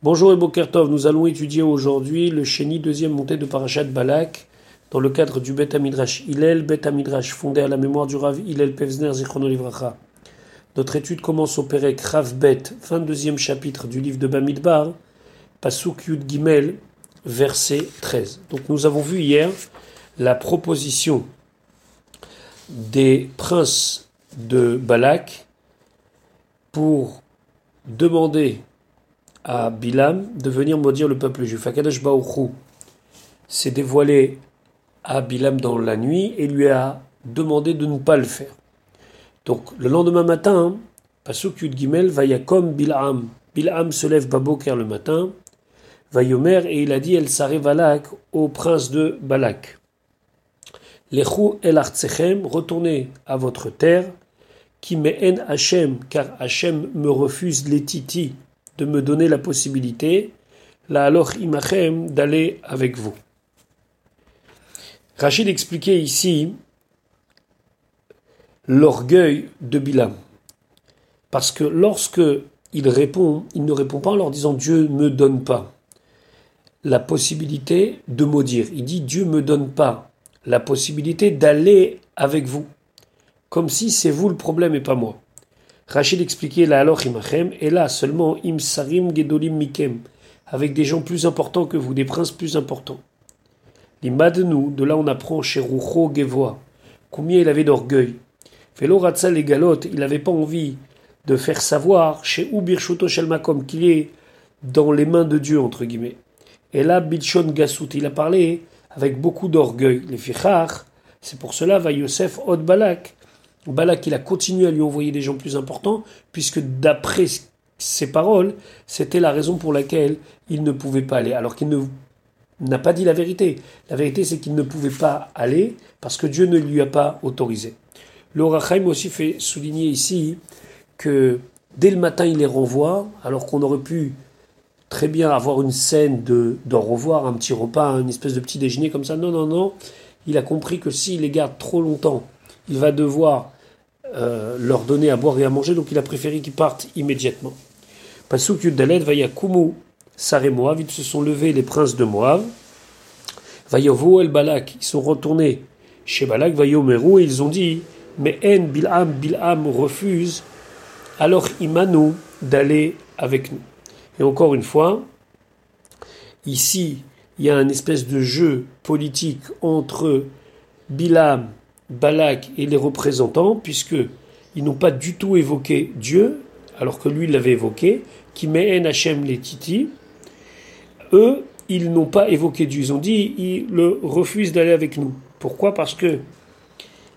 Bonjour et Bokertov, nous allons étudier aujourd'hui le Chéni, deuxième montée de Parashat Balak, dans le cadre du Bet Amidrash Hillel, Bet Amidrash fondé à la mémoire du Rav Hillel Pevzner Zichrono Livracha. Notre étude commence au Perek Rav Bet, 22e chapitre du livre de Bamidbar, Pasuk Yud Gimel, verset 13. Donc nous avons vu hier la proposition des princes de Balak pour demander à Bilam de venir maudire le peuple juif. Akadosh Baouchou s'est dévoilé à Bilam dans la nuit et lui a demandé de ne pas le faire. Donc le lendemain matin, Pasuk Yud Gimel, Vayakom Bilam. Bilam se lève Baboker le matin, Vayomer, et il a dit El Sare Balak au prince de Balak. Lechou El Artsechem, retournez à votre terre, qui haine Hachem, car Hachem me refuse les titi de me donner la possibilité, la alors imachem, d'aller avec vous. Rachid expliquait ici l'orgueil de Bilam. Parce que lorsque il répond, il ne répond pas en leur disant Dieu ne me donne pas la possibilité de maudire. Il dit Dieu ne me donne pas la possibilité d'aller avec vous. Comme si c'est vous le problème et pas moi. Rachid expliquait la alors imachem, et là seulement imsarim gedolim mikem, avec des gens plus importants que vous, des princes plus importants. L'imad de là on apprend chez Roucho Gevoa, combien il avait d'orgueil. Velo les galotes, il n'avait pas envie de faire savoir chez Ubir Shelmakom qu'il est dans les mains de Dieu, entre guillemets. Et là, Bilshon Gassout, il a parlé avec beaucoup d'orgueil. Les fichar, c'est pour cela, va Yosef Balak, il a continué à lui envoyer des gens plus importants, puisque d'après ses paroles, c'était la raison pour laquelle il ne pouvait pas aller, alors qu'il n'a pas dit la vérité. La vérité, c'est qu'il ne pouvait pas aller parce que Dieu ne lui a pas autorisé. Le Rachaim aussi fait souligner ici que dès le matin, il les renvoie, alors qu'on aurait pu très bien avoir une scène de, d'en revoir, un petit repas, une espèce de petit déjeuner comme ça. Non, non, non. Il a compris que s'il les garde trop longtemps, il va devoir euh, leur donner à boire et à manger, donc il a préféré qu'ils partent immédiatement. Pasuk Yudalet, Vayakumu Sare Moav, ils se sont levés les princes de Moab. Vayovo El Balak, ils sont retournés chez Balak, Vayomeru, et ils ont dit Mais En Bilham, Bilham refuse, alors Imanu d'aller avec nous. Et encore une fois, ici, il y a un espèce de jeu politique entre Bilham Balak et les représentants, puisque ils n'ont pas du tout évoqué Dieu, alors que lui l'avait évoqué, qui met Hachem les Titi. Eux, ils n'ont pas évoqué Dieu. Ils ont dit, ils le refusent d'aller avec nous. Pourquoi? Parce que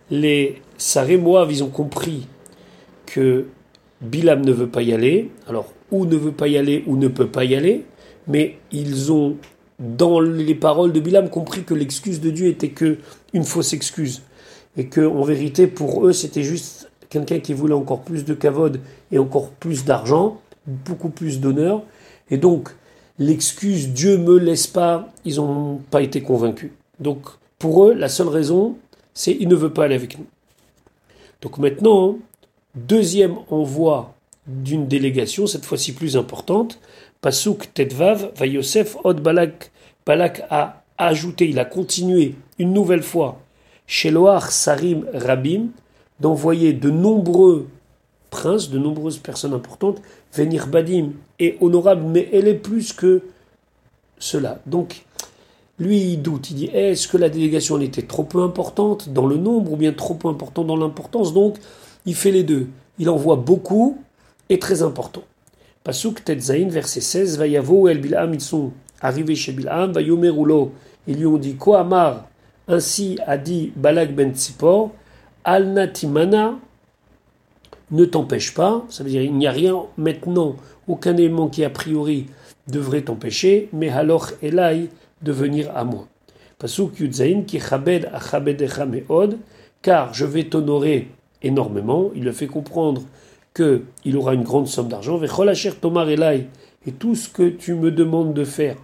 les Sarémoaves, ils ont compris que Bilam ne veut pas y aller. Alors, ou ne veut pas y aller, ou ne peut pas y aller. Mais ils ont, dans les paroles de Bilam, compris que l'excuse de Dieu était que une fausse excuse et que en vérité pour eux c'était juste quelqu'un qui voulait encore plus de kavod et encore plus d'argent, beaucoup plus d'honneur, et donc l'excuse Dieu me laisse pas, ils n'ont pas été convaincus. Donc pour eux la seule raison c'est il ne veut pas aller avec nous. Donc maintenant deuxième envoi d'une délégation, cette fois-ci plus importante, Pasuk Tetvav, va Yosef Od Balak, Balak a ajouté, il a continué une nouvelle fois chez Loar Sarim Rabim, d'envoyer de nombreux princes, de nombreuses personnes importantes, venir Badim et honorables, mais elle est plus que cela. Donc, lui, il doute, il dit est-ce que la délégation était trop peu importante dans le nombre ou bien trop peu importante dans l'importance? Donc, il fait les deux. Il envoie beaucoup et très important. Pasuk Tetzain, verset 16, Vayavo El Bilham, ils sont arrivés chez Bilham, Vayomerulo, ils lui ont dit Quoi Amar? Ainsi a dit Balak ben Tzipor, Al Natimana, ne t'empêche pas, ça veut dire il n'y a rien maintenant, aucun élément qui a priori devrait t'empêcher, mais alors Elai de venir à moi. Pasuk Yudzain ki chabed car je vais t'honorer énormément. Il le fait comprendre que il aura une grande somme d'argent. Elai, et tout ce que tu me demandes de faire,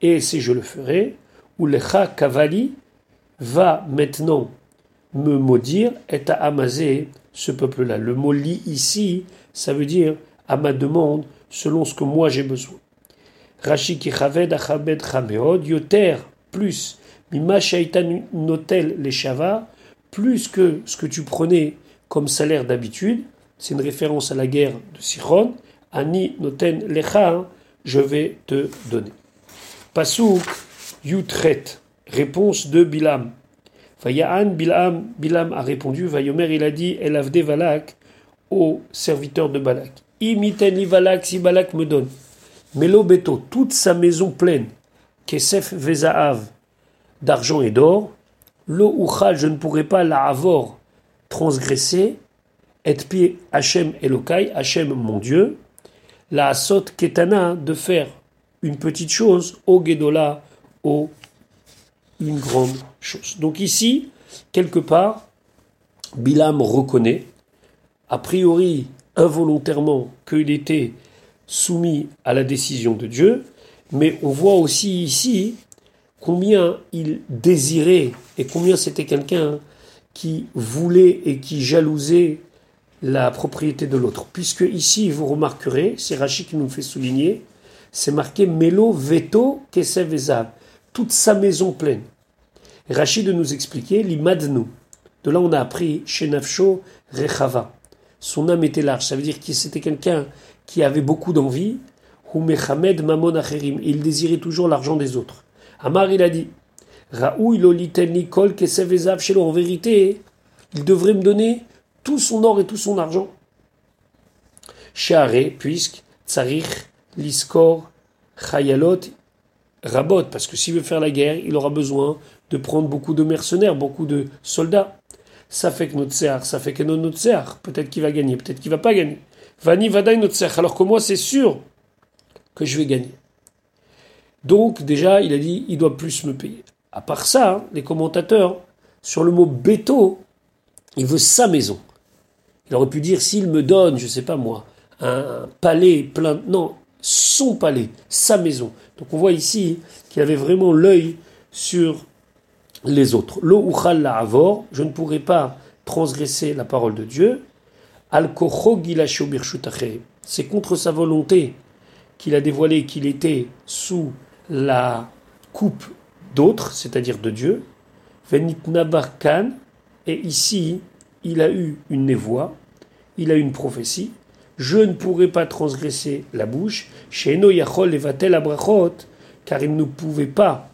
et si je le ferai, ou kavali, va maintenant me maudire et à amaser ce peuple-là. Le mot li ici, ça veut dire à ma demande, selon ce que moi j'ai besoin. Rashi Kichaved Achabed Chameod, Yoter, plus, Mima Shaitan Notel les plus que ce que tu prenais comme salaire d'habitude, c'est une référence à la guerre de Sichon, Ani Noten Lecha, je vais te donner. Pasouk Yutret, réponse de Bilam. Vayaan Bilam, Bilam a répondu, Vayomer il a dit, El Avde Valak, au serviteur de Balak. Imiten Balak, si Balak me donne. Melo Beto, toute sa maison pleine, Kesef Vezaav, d'argent et d'or, Lo Uchal, je ne pourrai pas la avoir transgressé, et pi Hachem Elokai, Hachem mon Dieu, la Sot Ketana, de faire une petite chose, au Gedola, au une grande chose. Donc ici, quelque part, Bilam reconnaît, a priori involontairement, qu'il était soumis à la décision de Dieu, mais on voit aussi ici combien il désirait et combien c'était quelqu'un qui voulait et qui jalousait la propriété de l'autre. Puisque ici, vous remarquerez, c'est Rachid qui nous fait souligner, c'est marqué Melo Veto Kesev toute sa maison pleine. Rachid de nous expliquer l'Imadnu. De là, on a appris chez Nafsho Rechava. Son âme était large. Ça veut dire que c'était quelqu'un qui avait beaucoup d'envie. Mamon Acherim. Il désirait toujours l'argent des autres. Amar, il a dit Shelo. En vérité, il devrait me donner tout son or et tout son argent. Puisque Tsarich, Liskor, Chayalot, Rabot, parce que s'il veut faire la guerre, il aura besoin de prendre beaucoup de mercenaires, beaucoup de soldats. Ça fait que notre ça fait que notre peut-être qu'il va gagner, peut-être qu'il va pas gagner. Vani Vadaï notre alors que moi c'est sûr que je vais gagner. Donc déjà, il a dit, il doit plus me payer. À part ça, les commentateurs, sur le mot béto, il veut sa maison. Il aurait pu dire, s'il me donne, je sais pas moi, un palais plein... Non, son palais, sa maison. Donc on voit ici qu'il avait vraiment l'œil sur les autres. Lo la avor, je ne pourrai pas transgresser la parole de Dieu. Al c'est contre sa volonté qu'il a dévoilé qu'il était sous la coupe d'autres, c'est-à-dire de Dieu. Venit nabarkan, et ici il a eu une névoie, il a eu une prophétie. Je ne pourrai pas transgresser la bouche. Chez Yachol abrachot, car il ne pouvait pas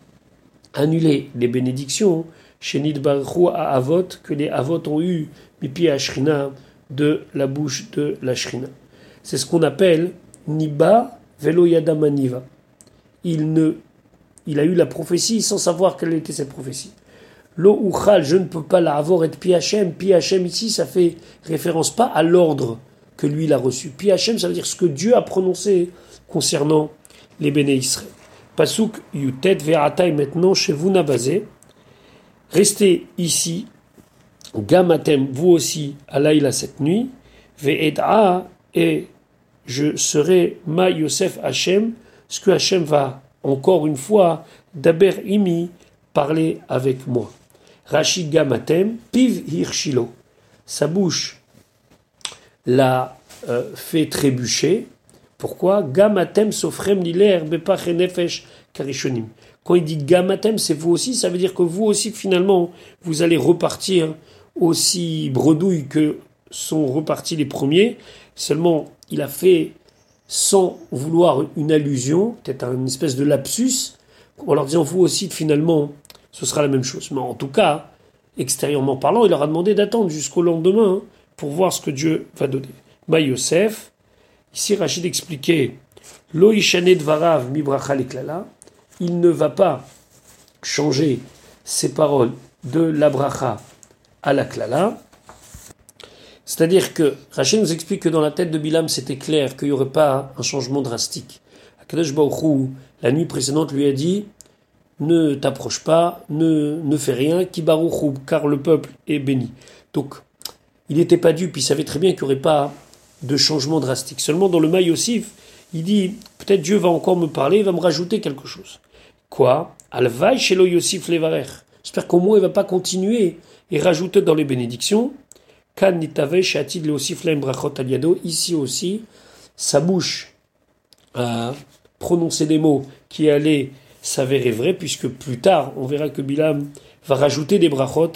annuler les bénédictions Nidbarhu à Avot que les Avot ont eu Mipi Ashrina de la bouche de la Shrina. C'est ce qu'on appelle Niba Velo Yadamaniva. Il, ne, il a eu la prophétie sans savoir quelle était cette prophétie. Lo je ne peux pas la avoir et Pi Hashem. Pi Hashem ici, ça fait référence pas à l'ordre que lui il a reçu. Pi Hashem, ça veut dire ce que Dieu a prononcé concernant les béné Israël. Pasuk Yutet Ve'atai maintenant chez vous Nabazé. Restez ici. Gamatem, vous aussi, à Laïla cette nuit. Ve'ed'a et je serai Ma Yosef Hachem, ce que Hachem va encore une fois d'Aber Imi parler avec moi. Rachid Gamatem, Piv Hirshilo. Sa bouche l'a euh, fait trébucher, pourquoi Gamatem sofrem liler nefesh karishonim. Quand il dit gamatem, c'est vous aussi, ça veut dire que vous aussi, finalement, vous allez repartir aussi bredouille que sont repartis les premiers. Seulement, il a fait, sans vouloir une allusion, peut-être une espèce de lapsus, en leur disant vous aussi, finalement, ce sera la même chose. Mais en tout cas, extérieurement parlant, il leur a demandé d'attendre jusqu'au lendemain pour voir ce que Dieu va donner. Ma Yosef, Ici, Rachid expliquait Lo dvarav mibracha Il ne va pas changer ses paroles de la bracha à la klala. C'est-à-dire que Rachid nous explique que dans la tête de Bilam, c'était clair qu'il n'y aurait pas un changement drastique. Akadosh Baruch la nuit précédente, lui a dit Ne t'approche pas, ne, ne fais rien, car le peuple est béni. Donc, il n'était pas dupe, il savait très bien qu'il n'y aurait pas de changement drastique. Seulement dans le Maï il dit peut-être Dieu va encore me parler, il va me rajouter quelque chose. Quoi? Alvaï chez Yosif Levarer. J'espère qu'au moins il va pas continuer et rajouter dans les bénédictions. Kan nitave Brachot Aliado. Ici aussi, sa bouche a prononcer des mots qui allaient s'avérer vrais, puisque plus tard, on verra que Bilam va rajouter des brachot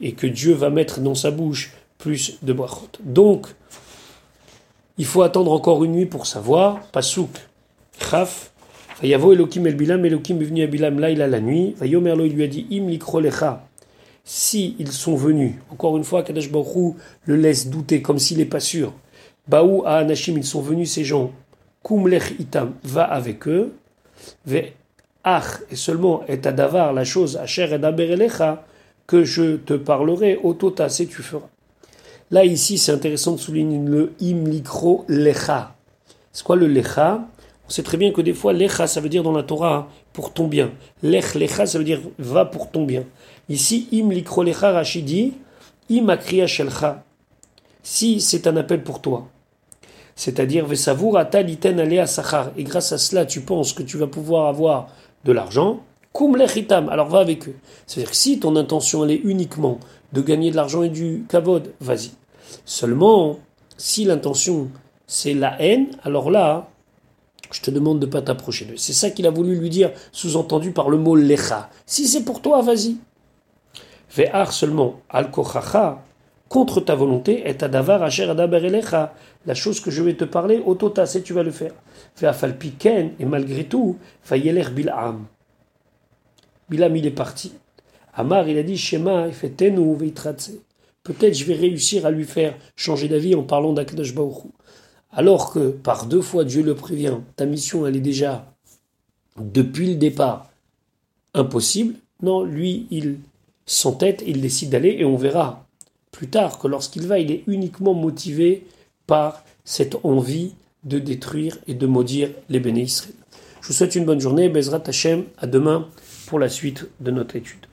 et que Dieu va mettre dans sa bouche plus de brachot. Donc, il faut attendre encore une nuit pour savoir. Pasouk, Chaf, Vayavo Elohim el Bilam, Elohim est venu à Bilam là, il a la nuit. Vayomerlo, il lui a dit Im likrolecha. Si ils sont venus, encore une fois, Kadesh Baruch le laisse douter comme s'il n'est pas sûr. Baou à Anashim, ils sont venus ces gens. Kumlech itam, va avec eux. Ve ach, et seulement et davar, la chose, Asher et que je te parlerai, otota, c'est tu feras. Là, ici, c'est intéressant de souligner le imlikro lecha. C'est quoi le lecha? On sait très bien que des fois, lecha, ça veut dire dans la Torah pour ton bien. Lech lecha, ça veut dire va pour ton bien. Ici, imlikro lecha, imakriya shelcha. Si c'est un appel pour toi. C'est-à-dire, vesavour alea sachar. Et grâce à cela, tu penses que tu vas pouvoir avoir de l'argent. Kum lechitam. Alors va avec eux. C'est-à-dire que si ton intention, elle est uniquement de gagner de l'argent et du kavod, vas-y. Seulement, si l'intention c'est la haine, alors là, je te demande de ne pas t'approcher d'eux. C'est ça qu'il a voulu lui dire, sous-entendu par le mot lecha. Si c'est pour toi, vas-y. Ve'ar seulement, al contre ta volonté, et davar asher elecha. La chose que je vais te parler, otota, c'est tu vas le faire. Ve'afalpi ken, et malgré tout, yeler bil'am. Bilam, il est parti. Amar, il a dit Shema, il fait tenu Peut-être je vais réussir à lui faire changer d'avis en parlant d'Akdash Baruch Alors que par deux fois Dieu le prévient, ta mission elle est déjà depuis le départ impossible. Non, lui il s'entête, il décide d'aller et on verra plus tard que lorsqu'il va, il est uniquement motivé par cette envie de détruire et de maudire les béné Israël. Je vous souhaite une bonne journée, Bezrat Hashem, à demain pour la suite de notre étude.